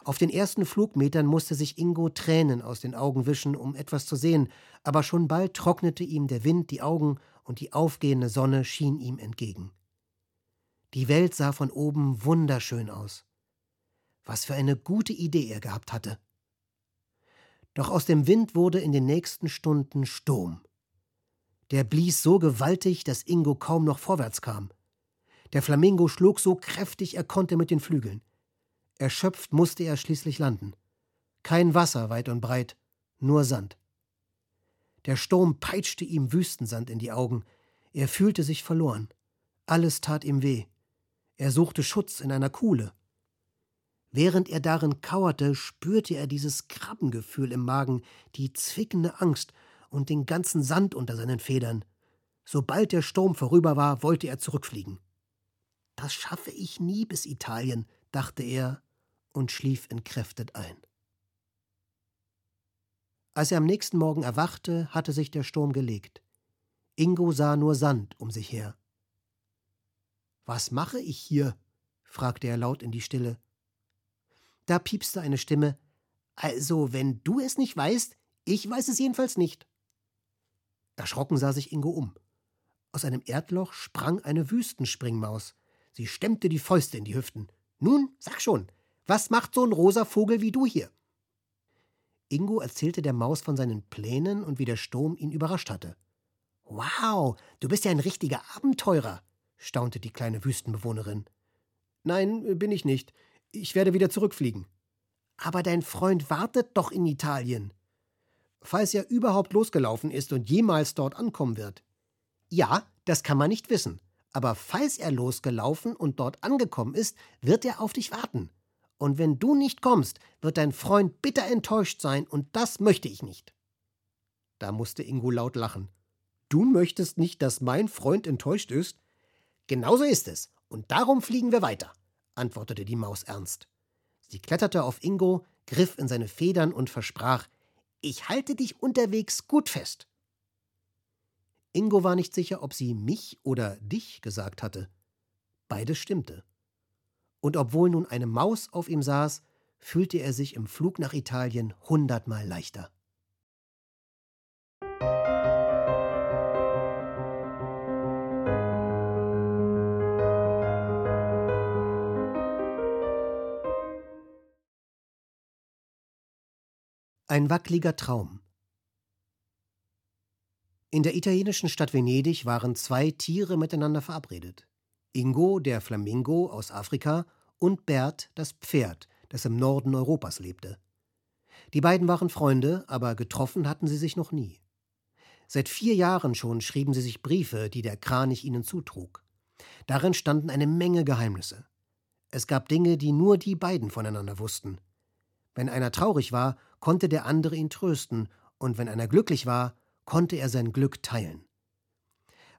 Auf den ersten Flugmetern musste sich Ingo Tränen aus den Augen wischen, um etwas zu sehen, aber schon bald trocknete ihm der Wind die Augen und die aufgehende Sonne schien ihm entgegen. Die Welt sah von oben wunderschön aus. Was für eine gute Idee er gehabt hatte. Doch aus dem Wind wurde in den nächsten Stunden Sturm. Der blies so gewaltig, dass Ingo kaum noch vorwärts kam. Der Flamingo schlug so kräftig er konnte mit den Flügeln. Erschöpft musste er schließlich landen. Kein Wasser weit und breit, nur Sand. Der Sturm peitschte ihm Wüstensand in die Augen. Er fühlte sich verloren. Alles tat ihm weh. Er suchte Schutz in einer Kuhle. Während er darin kauerte, spürte er dieses Krabbengefühl im Magen, die zwickende Angst und den ganzen Sand unter seinen Federn. Sobald der Sturm vorüber war, wollte er zurückfliegen. Das schaffe ich nie bis Italien, dachte er und schlief entkräftet ein. Als er am nächsten Morgen erwachte, hatte sich der Sturm gelegt. Ingo sah nur Sand um sich her. Was mache ich hier? fragte er laut in die Stille. Da piepste eine Stimme. Also, wenn du es nicht weißt, ich weiß es jedenfalls nicht. Erschrocken sah sich Ingo um. Aus einem Erdloch sprang eine Wüstenspringmaus. Sie stemmte die Fäuste in die Hüften. Nun, sag schon, was macht so ein rosa Vogel wie du hier? Ingo erzählte der Maus von seinen Plänen und wie der Sturm ihn überrascht hatte. Wow, du bist ja ein richtiger Abenteurer, staunte die kleine Wüstenbewohnerin. Nein, bin ich nicht. Ich werde wieder zurückfliegen. Aber dein Freund wartet doch in Italien. Falls er überhaupt losgelaufen ist und jemals dort ankommen wird. Ja, das kann man nicht wissen. Aber falls er losgelaufen und dort angekommen ist, wird er auf dich warten. Und wenn du nicht kommst, wird dein Freund bitter enttäuscht sein, und das möchte ich nicht. Da musste Ingo laut lachen. Du möchtest nicht, dass mein Freund enttäuscht ist? Genauso ist es, und darum fliegen wir weiter, antwortete die Maus ernst. Sie kletterte auf Ingo, griff in seine Federn und versprach, ich halte dich unterwegs gut fest. Ingo war nicht sicher, ob sie mich oder dich gesagt hatte. Beides stimmte. Und obwohl nun eine Maus auf ihm saß, fühlte er sich im Flug nach Italien hundertmal leichter. Ein wackliger Traum. In der italienischen Stadt Venedig waren zwei Tiere miteinander verabredet. Ingo, der Flamingo aus Afrika, und Bert, das Pferd, das im Norden Europas lebte. Die beiden waren Freunde, aber getroffen hatten sie sich noch nie. Seit vier Jahren schon schrieben sie sich Briefe, die der Kranich ihnen zutrug. Darin standen eine Menge Geheimnisse. Es gab Dinge, die nur die beiden voneinander wussten. Wenn einer traurig war, konnte der andere ihn trösten, und wenn einer glücklich war, konnte er sein Glück teilen.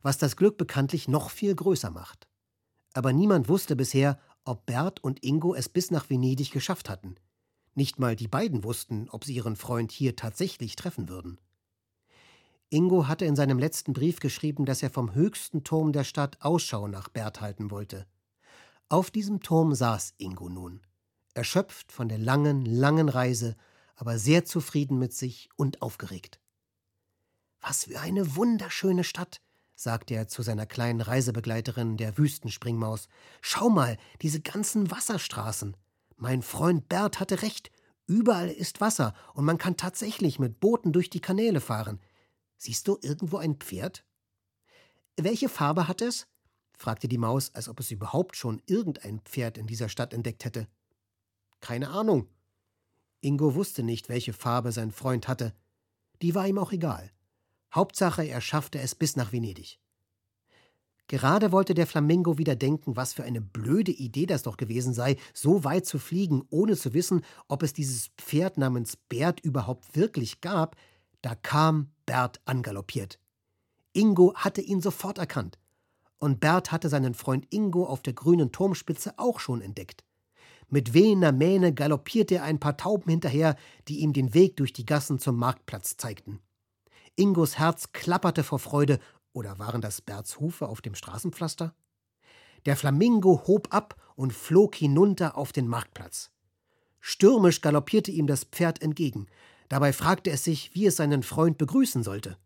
Was das Glück bekanntlich noch viel größer macht. Aber niemand wusste bisher, ob Bert und Ingo es bis nach Venedig geschafft hatten. Nicht mal die beiden wussten, ob sie ihren Freund hier tatsächlich treffen würden. Ingo hatte in seinem letzten Brief geschrieben, dass er vom höchsten Turm der Stadt Ausschau nach Bert halten wollte. Auf diesem Turm saß Ingo nun, erschöpft von der langen, langen Reise aber sehr zufrieden mit sich und aufgeregt. Was für eine wunderschöne Stadt, sagte er zu seiner kleinen Reisebegleiterin, der Wüstenspringmaus. Schau mal, diese ganzen Wasserstraßen. Mein Freund Bert hatte recht, überall ist Wasser und man kann tatsächlich mit Booten durch die Kanäle fahren. Siehst du irgendwo ein Pferd? Welche Farbe hat es? fragte die Maus, als ob es überhaupt schon irgendein Pferd in dieser Stadt entdeckt hätte. Keine Ahnung, Ingo wusste nicht, welche Farbe sein Freund hatte. Die war ihm auch egal. Hauptsache, er schaffte es bis nach Venedig. Gerade wollte der Flamingo wieder denken, was für eine blöde Idee das doch gewesen sei, so weit zu fliegen, ohne zu wissen, ob es dieses Pferd namens Bert überhaupt wirklich gab, da kam Bert angaloppiert. Ingo hatte ihn sofort erkannt. Und Bert hatte seinen Freund Ingo auf der grünen Turmspitze auch schon entdeckt. Mit wehender Mähne galoppierte er ein paar Tauben hinterher, die ihm den Weg durch die Gassen zum Marktplatz zeigten. Ingos Herz klapperte vor Freude, oder waren das Berts Hufe auf dem Straßenpflaster? Der Flamingo hob ab und flog hinunter auf den Marktplatz. Stürmisch galoppierte ihm das Pferd entgegen. Dabei fragte es sich, wie es seinen Freund begrüßen sollte.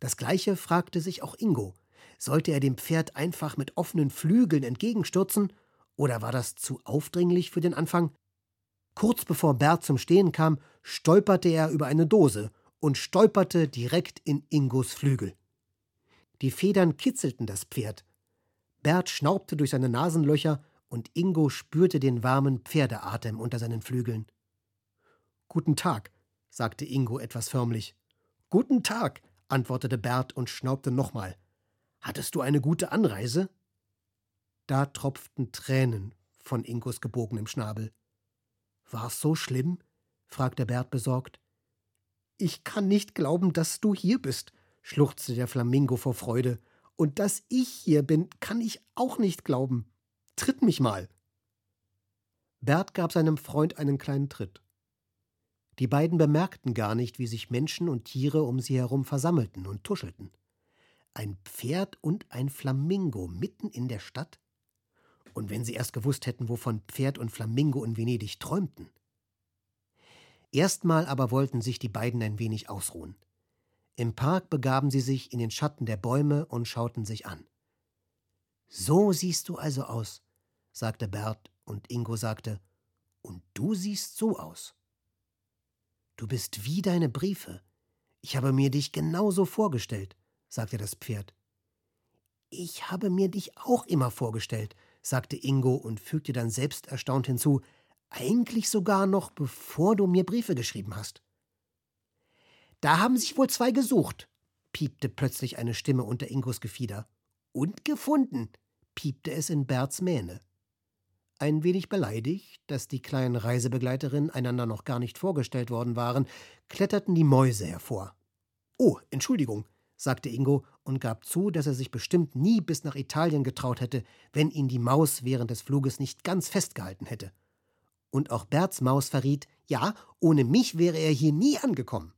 Das gleiche fragte sich auch Ingo. Sollte er dem Pferd einfach mit offenen Flügeln entgegenstürzen oder war das zu aufdringlich für den Anfang? Kurz bevor Bert zum Stehen kam, stolperte er über eine Dose und stolperte direkt in Ingos Flügel. Die Federn kitzelten das Pferd. Bert schnaubte durch seine Nasenlöcher und Ingo spürte den warmen Pferdeatem unter seinen Flügeln. Guten Tag, sagte Ingo etwas förmlich. Guten Tag, antwortete Bert und schnaubte nochmal. Hattest du eine gute Anreise? Da tropften Tränen von Ingos gebogenem Schnabel. War's so schlimm? fragte Bert besorgt. Ich kann nicht glauben, dass du hier bist, schluchzte der Flamingo vor Freude. Und dass ich hier bin, kann ich auch nicht glauben. Tritt mich mal. Bert gab seinem Freund einen kleinen Tritt. Die beiden bemerkten gar nicht, wie sich Menschen und Tiere um sie herum versammelten und tuschelten. Ein Pferd und ein Flamingo mitten in der Stadt? Und wenn sie erst gewusst hätten, wovon Pferd und Flamingo in Venedig träumten. Erstmal aber wollten sich die beiden ein wenig ausruhen. Im Park begaben sie sich in den Schatten der Bäume und schauten sich an. So siehst du also aus, sagte Bert, und Ingo sagte, und du siehst so aus. Du bist wie deine Briefe. Ich habe mir dich genauso vorgestellt, sagte das Pferd. Ich habe mir dich auch immer vorgestellt, sagte Ingo und fügte dann selbst erstaunt hinzu, eigentlich sogar noch bevor du mir Briefe geschrieben hast. Da haben sich wohl zwei gesucht, piepte plötzlich eine Stimme unter Ingos Gefieder. Und gefunden, piepte es in Berts Mähne. Ein wenig beleidigt, dass die kleinen Reisebegleiterinnen einander noch gar nicht vorgestellt worden waren, kletterten die Mäuse hervor. Oh, Entschuldigung, sagte Ingo und gab zu, dass er sich bestimmt nie bis nach Italien getraut hätte, wenn ihn die Maus während des Fluges nicht ganz festgehalten hätte. Und auch Berts Maus verriet, ja, ohne mich wäre er hier nie angekommen.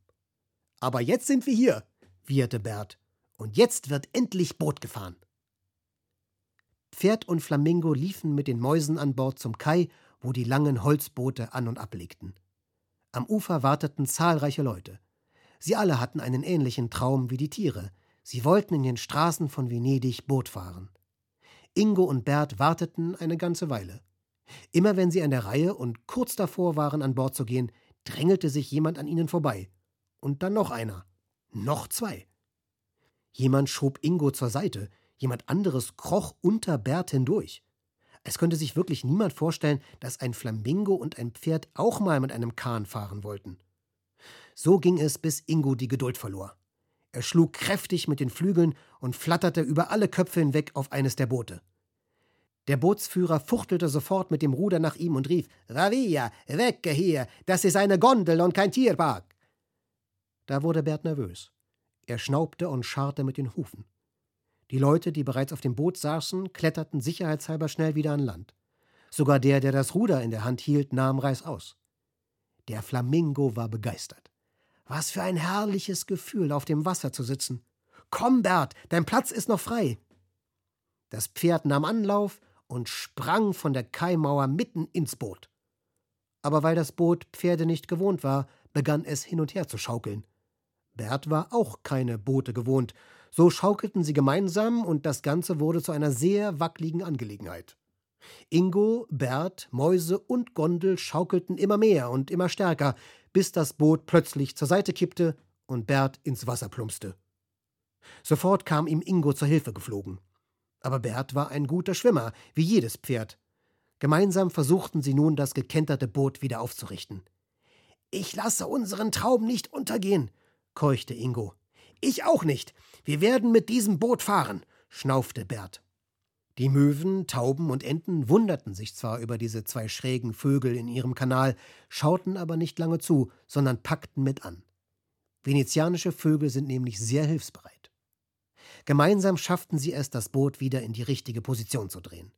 Aber jetzt sind wir hier, wieherte Bert, und jetzt wird endlich Boot gefahren. Pferd und Flamingo liefen mit den Mäusen an Bord zum Kai, wo die langen Holzboote an und ablegten. Am Ufer warteten zahlreiche Leute. Sie alle hatten einen ähnlichen Traum wie die Tiere. Sie wollten in den Straßen von Venedig Boot fahren. Ingo und Bert warteten eine ganze Weile. Immer wenn sie an der Reihe und kurz davor waren, an Bord zu gehen, drängelte sich jemand an ihnen vorbei. Und dann noch einer. Noch zwei. Jemand schob Ingo zur Seite, Jemand anderes kroch unter Bert hindurch. Es könnte sich wirklich niemand vorstellen, dass ein Flamingo und ein Pferd auch mal mit einem Kahn fahren wollten. So ging es, bis Ingo die Geduld verlor. Er schlug kräftig mit den Flügeln und flatterte über alle Köpfe hinweg auf eines der Boote. Der Bootsführer fuchtelte sofort mit dem Ruder nach ihm und rief: Ravia, wecke hier! Das ist eine Gondel und kein Tierpark! Da wurde Bert nervös. Er schnaubte und scharrte mit den Hufen. Die Leute, die bereits auf dem Boot saßen, kletterten sicherheitshalber schnell wieder an Land. Sogar der, der das Ruder in der Hand hielt, nahm Reißaus. Der Flamingo war begeistert. Was für ein herrliches Gefühl, auf dem Wasser zu sitzen. Komm, Bert, dein Platz ist noch frei. Das Pferd nahm Anlauf und sprang von der Kaimauer mitten ins Boot. Aber weil das Boot Pferde nicht gewohnt war, begann es hin und her zu schaukeln. Bert war auch keine Boote gewohnt, so schaukelten sie gemeinsam und das Ganze wurde zu einer sehr wackligen Angelegenheit. Ingo, Bert, Mäuse und Gondel schaukelten immer mehr und immer stärker, bis das Boot plötzlich zur Seite kippte und Bert ins Wasser plumpste. Sofort kam ihm Ingo zur Hilfe geflogen. Aber Bert war ein guter Schwimmer, wie jedes Pferd. Gemeinsam versuchten sie nun, das gekenterte Boot wieder aufzurichten. Ich lasse unseren Traum nicht untergehen, keuchte Ingo. Ich auch nicht. Wir werden mit diesem Boot fahren, schnaufte Bert. Die Möwen, Tauben und Enten wunderten sich zwar über diese zwei schrägen Vögel in ihrem Kanal, schauten aber nicht lange zu, sondern packten mit an. Venezianische Vögel sind nämlich sehr hilfsbereit. Gemeinsam schafften sie es, das Boot wieder in die richtige Position zu drehen.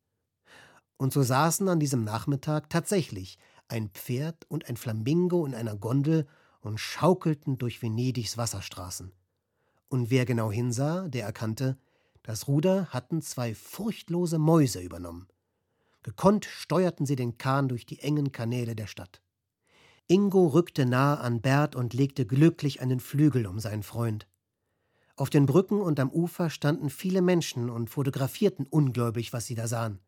Und so saßen an diesem Nachmittag tatsächlich ein Pferd und ein Flamingo in einer Gondel und schaukelten durch Venedigs Wasserstraßen. Und wer genau hinsah, der erkannte, das Ruder hatten zwei furchtlose Mäuse übernommen. Gekonnt steuerten sie den Kahn durch die engen Kanäle der Stadt. Ingo rückte nahe an Bert und legte glücklich einen Flügel um seinen Freund. Auf den Brücken und am Ufer standen viele Menschen und fotografierten ungläubig, was sie da sahen.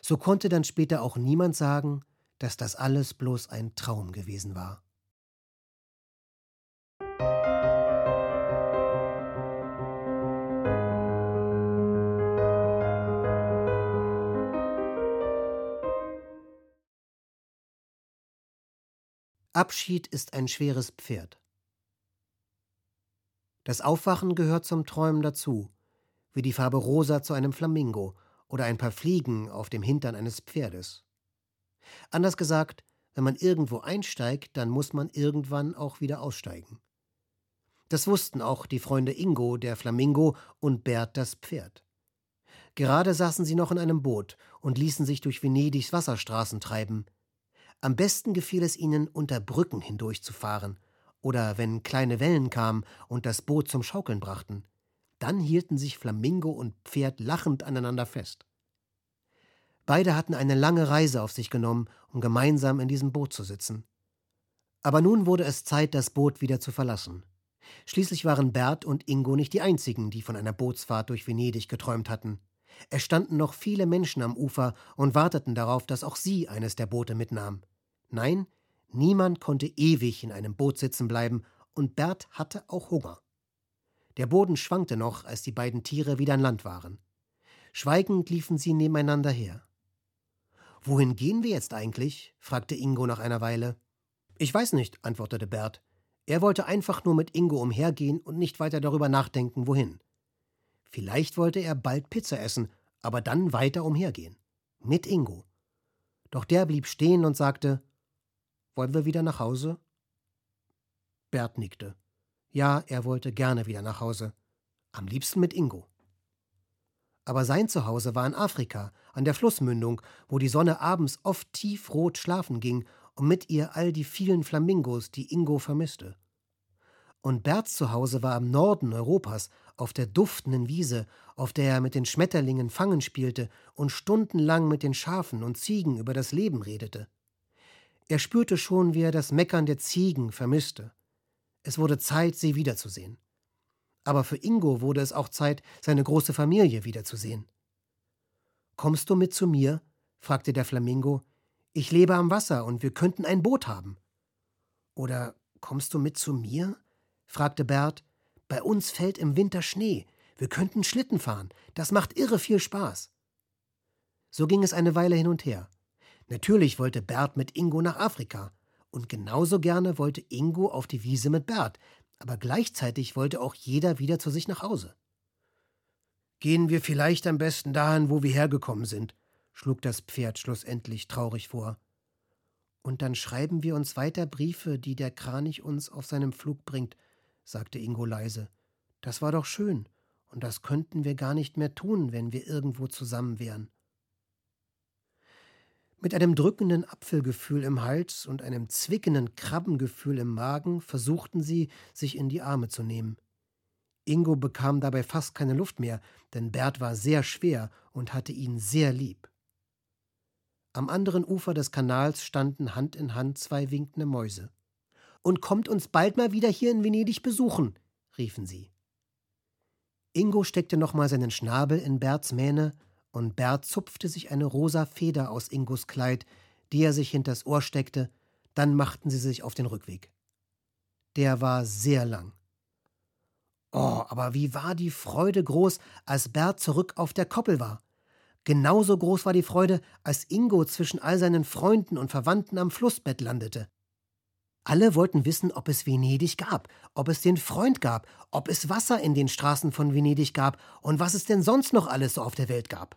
So konnte dann später auch niemand sagen, dass das alles bloß ein Traum gewesen war. Abschied ist ein schweres Pferd. Das Aufwachen gehört zum Träumen dazu, wie die Farbe rosa zu einem Flamingo oder ein paar Fliegen auf dem Hintern eines Pferdes. Anders gesagt, wenn man irgendwo einsteigt, dann muss man irgendwann auch wieder aussteigen. Das wussten auch die Freunde Ingo, der Flamingo, und Bert, das Pferd. Gerade saßen sie noch in einem Boot und ließen sich durch Venedigs Wasserstraßen treiben. Am besten gefiel es ihnen, unter Brücken hindurchzufahren oder wenn kleine Wellen kamen und das Boot zum Schaukeln brachten. Dann hielten sich Flamingo und Pferd lachend aneinander fest. Beide hatten eine lange Reise auf sich genommen, um gemeinsam in diesem Boot zu sitzen. Aber nun wurde es Zeit, das Boot wieder zu verlassen. Schließlich waren Bert und Ingo nicht die einzigen, die von einer Bootsfahrt durch Venedig geträumt hatten. Es standen noch viele Menschen am Ufer und warteten darauf, dass auch sie eines der Boote mitnahm. Nein, niemand konnte ewig in einem Boot sitzen bleiben, und Bert hatte auch Hunger. Der Boden schwankte noch, als die beiden Tiere wieder an Land waren. Schweigend liefen sie nebeneinander her. Wohin gehen wir jetzt eigentlich? fragte Ingo nach einer Weile. Ich weiß nicht, antwortete Bert. Er wollte einfach nur mit Ingo umhergehen und nicht weiter darüber nachdenken, wohin. Vielleicht wollte er bald Pizza essen, aber dann weiter umhergehen. Mit Ingo. Doch der blieb stehen und sagte: Wollen wir wieder nach Hause? Bert nickte. Ja, er wollte gerne wieder nach Hause. Am liebsten mit Ingo. Aber sein Zuhause war in Afrika, an der Flussmündung, wo die Sonne abends oft tiefrot schlafen ging und mit ihr all die vielen Flamingos, die Ingo vermisste. Und Berts Zuhause war im Norden Europas, auf der duftenden Wiese, auf der er mit den Schmetterlingen Fangen spielte und stundenlang mit den Schafen und Ziegen über das Leben redete. Er spürte schon, wie er das Meckern der Ziegen vermisste. Es wurde Zeit, sie wiederzusehen. Aber für Ingo wurde es auch Zeit, seine große Familie wiederzusehen. Kommst du mit zu mir? fragte der Flamingo. Ich lebe am Wasser und wir könnten ein Boot haben. Oder kommst du mit zu mir? fragte Bert. Bei uns fällt im Winter Schnee. Wir könnten Schlitten fahren. Das macht irre viel Spaß. So ging es eine Weile hin und her. Natürlich wollte Bert mit Ingo nach Afrika, und genauso gerne wollte Ingo auf die Wiese mit Bert, aber gleichzeitig wollte auch jeder wieder zu sich nach Hause. Gehen wir vielleicht am besten dahin, wo wir hergekommen sind, schlug das Pferd schlussendlich traurig vor. Und dann schreiben wir uns weiter Briefe, die der Kranich uns auf seinem Flug bringt, sagte Ingo leise. Das war doch schön, und das könnten wir gar nicht mehr tun, wenn wir irgendwo zusammen wären. Mit einem drückenden Apfelgefühl im Hals und einem zwickenden Krabbengefühl im Magen versuchten sie, sich in die Arme zu nehmen. Ingo bekam dabei fast keine Luft mehr, denn Bert war sehr schwer und hatte ihn sehr lieb. Am anderen Ufer des Kanals standen Hand in Hand zwei winkende Mäuse. Und kommt uns bald mal wieder hier in Venedig besuchen, riefen sie. Ingo steckte nochmal seinen Schnabel in Berts Mähne und Bert zupfte sich eine rosa Feder aus Ingos Kleid, die er sich hinters Ohr steckte, dann machten sie sich auf den Rückweg. Der war sehr lang. Oh, aber wie war die Freude groß, als Bert zurück auf der Koppel war. Genauso groß war die Freude, als Ingo zwischen all seinen Freunden und Verwandten am Flussbett landete. Alle wollten wissen, ob es Venedig gab, ob es den Freund gab, ob es Wasser in den Straßen von Venedig gab und was es denn sonst noch alles so auf der Welt gab.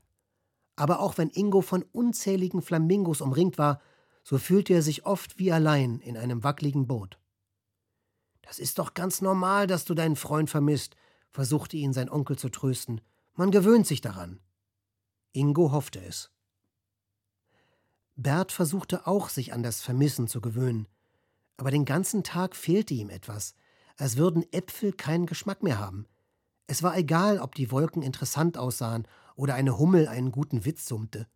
Aber auch wenn Ingo von unzähligen Flamingos umringt war, so fühlte er sich oft wie allein in einem wackeligen Boot. Das ist doch ganz normal, dass du deinen Freund vermisst, versuchte ihn sein Onkel zu trösten. Man gewöhnt sich daran. Ingo hoffte es. Bert versuchte auch, sich an das Vermissen zu gewöhnen. Aber den ganzen Tag fehlte ihm etwas, als würden Äpfel keinen Geschmack mehr haben. Es war egal, ob die Wolken interessant aussahen oder eine Hummel einen guten Witz summte.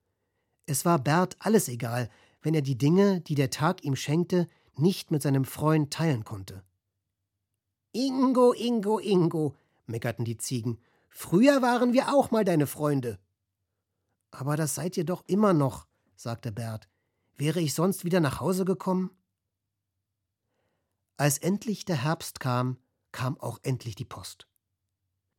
Es war Bert alles egal, wenn er die Dinge, die der Tag ihm schenkte, nicht mit seinem Freund teilen konnte. Ingo, Ingo, Ingo, meckerten die Ziegen, früher waren wir auch mal deine Freunde. Aber das seid ihr doch immer noch, sagte Bert. Wäre ich sonst wieder nach Hause gekommen? Als endlich der Herbst kam, kam auch endlich die Post.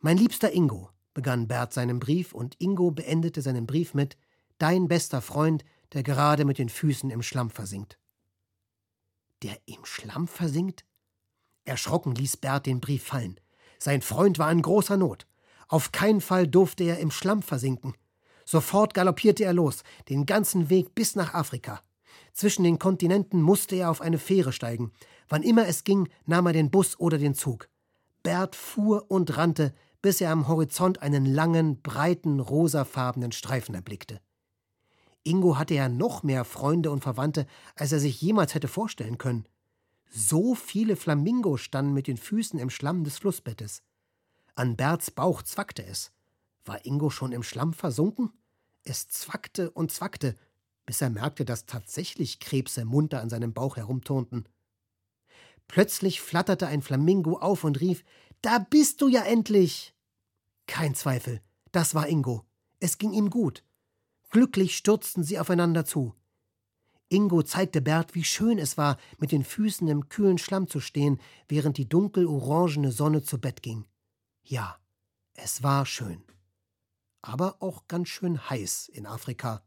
Mein liebster Ingo, begann Bert seinen Brief, und Ingo beendete seinen Brief mit Dein bester Freund, der gerade mit den Füßen im Schlamm versinkt. Der im Schlamm versinkt? Erschrocken ließ Bert den Brief fallen. Sein Freund war in großer Not. Auf keinen Fall durfte er im Schlamm versinken. Sofort galoppierte er los, den ganzen Weg bis nach Afrika. Zwischen den Kontinenten musste er auf eine Fähre steigen. Wann immer es ging, nahm er den Bus oder den Zug. Bert fuhr und rannte, bis er am Horizont einen langen, breiten, rosafarbenen Streifen erblickte. Ingo hatte ja noch mehr Freunde und Verwandte, als er sich jemals hätte vorstellen können. So viele Flamingos standen mit den Füßen im Schlamm des Flussbettes. An Berts Bauch zwackte es. War Ingo schon im Schlamm versunken? Es zwackte und zwackte, bis er merkte, dass tatsächlich Krebse munter an seinem Bauch herumturnten. Plötzlich flatterte ein Flamingo auf und rief: Da bist du ja endlich! Kein Zweifel, das war Ingo. Es ging ihm gut. Glücklich stürzten sie aufeinander zu. Ingo zeigte Bert, wie schön es war, mit den Füßen im kühlen Schlamm zu stehen, während die dunkel-orangene Sonne zu Bett ging. Ja, es war schön. Aber auch ganz schön heiß in Afrika.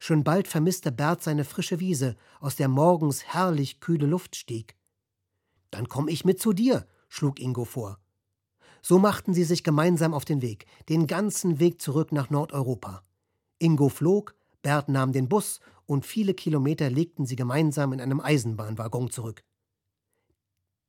Schon bald vermisste Bert seine frische Wiese, aus der morgens herrlich kühle Luft stieg. Dann komm ich mit zu dir, schlug Ingo vor. So machten sie sich gemeinsam auf den Weg, den ganzen Weg zurück nach Nordeuropa. Ingo flog, Bert nahm den Bus und viele Kilometer legten sie gemeinsam in einem Eisenbahnwaggon zurück.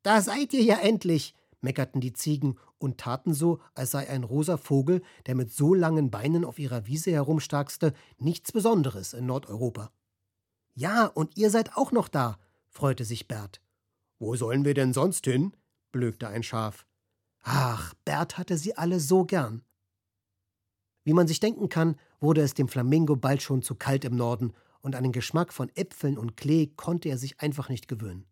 Da seid ihr ja endlich, meckerten die Ziegen und taten so, als sei ein rosa Vogel, der mit so langen Beinen auf ihrer Wiese herumstarkste, nichts Besonderes in Nordeuropa. Ja, und ihr seid auch noch da, freute sich Bert. Wo sollen wir denn sonst hin? Blökte ein Schaf. Ach, Bert hatte sie alle so gern. Wie man sich denken kann, wurde es dem Flamingo bald schon zu kalt im Norden, und an den Geschmack von Äpfeln und Klee konnte er sich einfach nicht gewöhnen.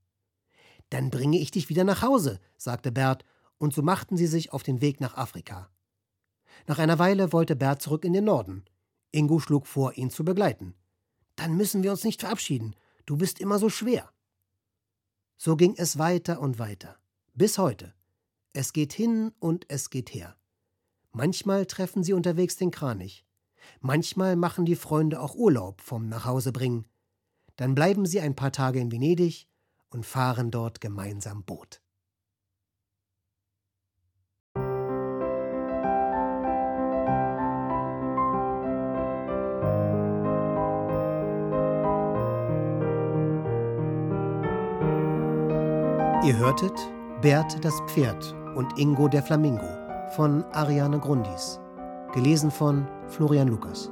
Dann bringe ich dich wieder nach Hause, sagte Bert, und so machten sie sich auf den Weg nach Afrika. Nach einer Weile wollte Bert zurück in den Norden. Ingo schlug vor, ihn zu begleiten. Dann müssen wir uns nicht verabschieden. Du bist immer so schwer. So ging es weiter und weiter. Bis heute. Es geht hin und es geht her. Manchmal treffen sie unterwegs den Kranich. Manchmal machen die Freunde auch Urlaub vom Nachhausebringen. Dann bleiben sie ein paar Tage in Venedig und fahren dort gemeinsam Boot. Ihr hörtet Bert das Pferd und Ingo der Flamingo von Ariane Grundis. Gelesen von Florian Lukas.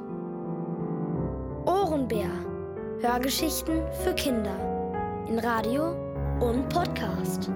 Ohrenbär. Hörgeschichten für Kinder. In Radio und Podcast.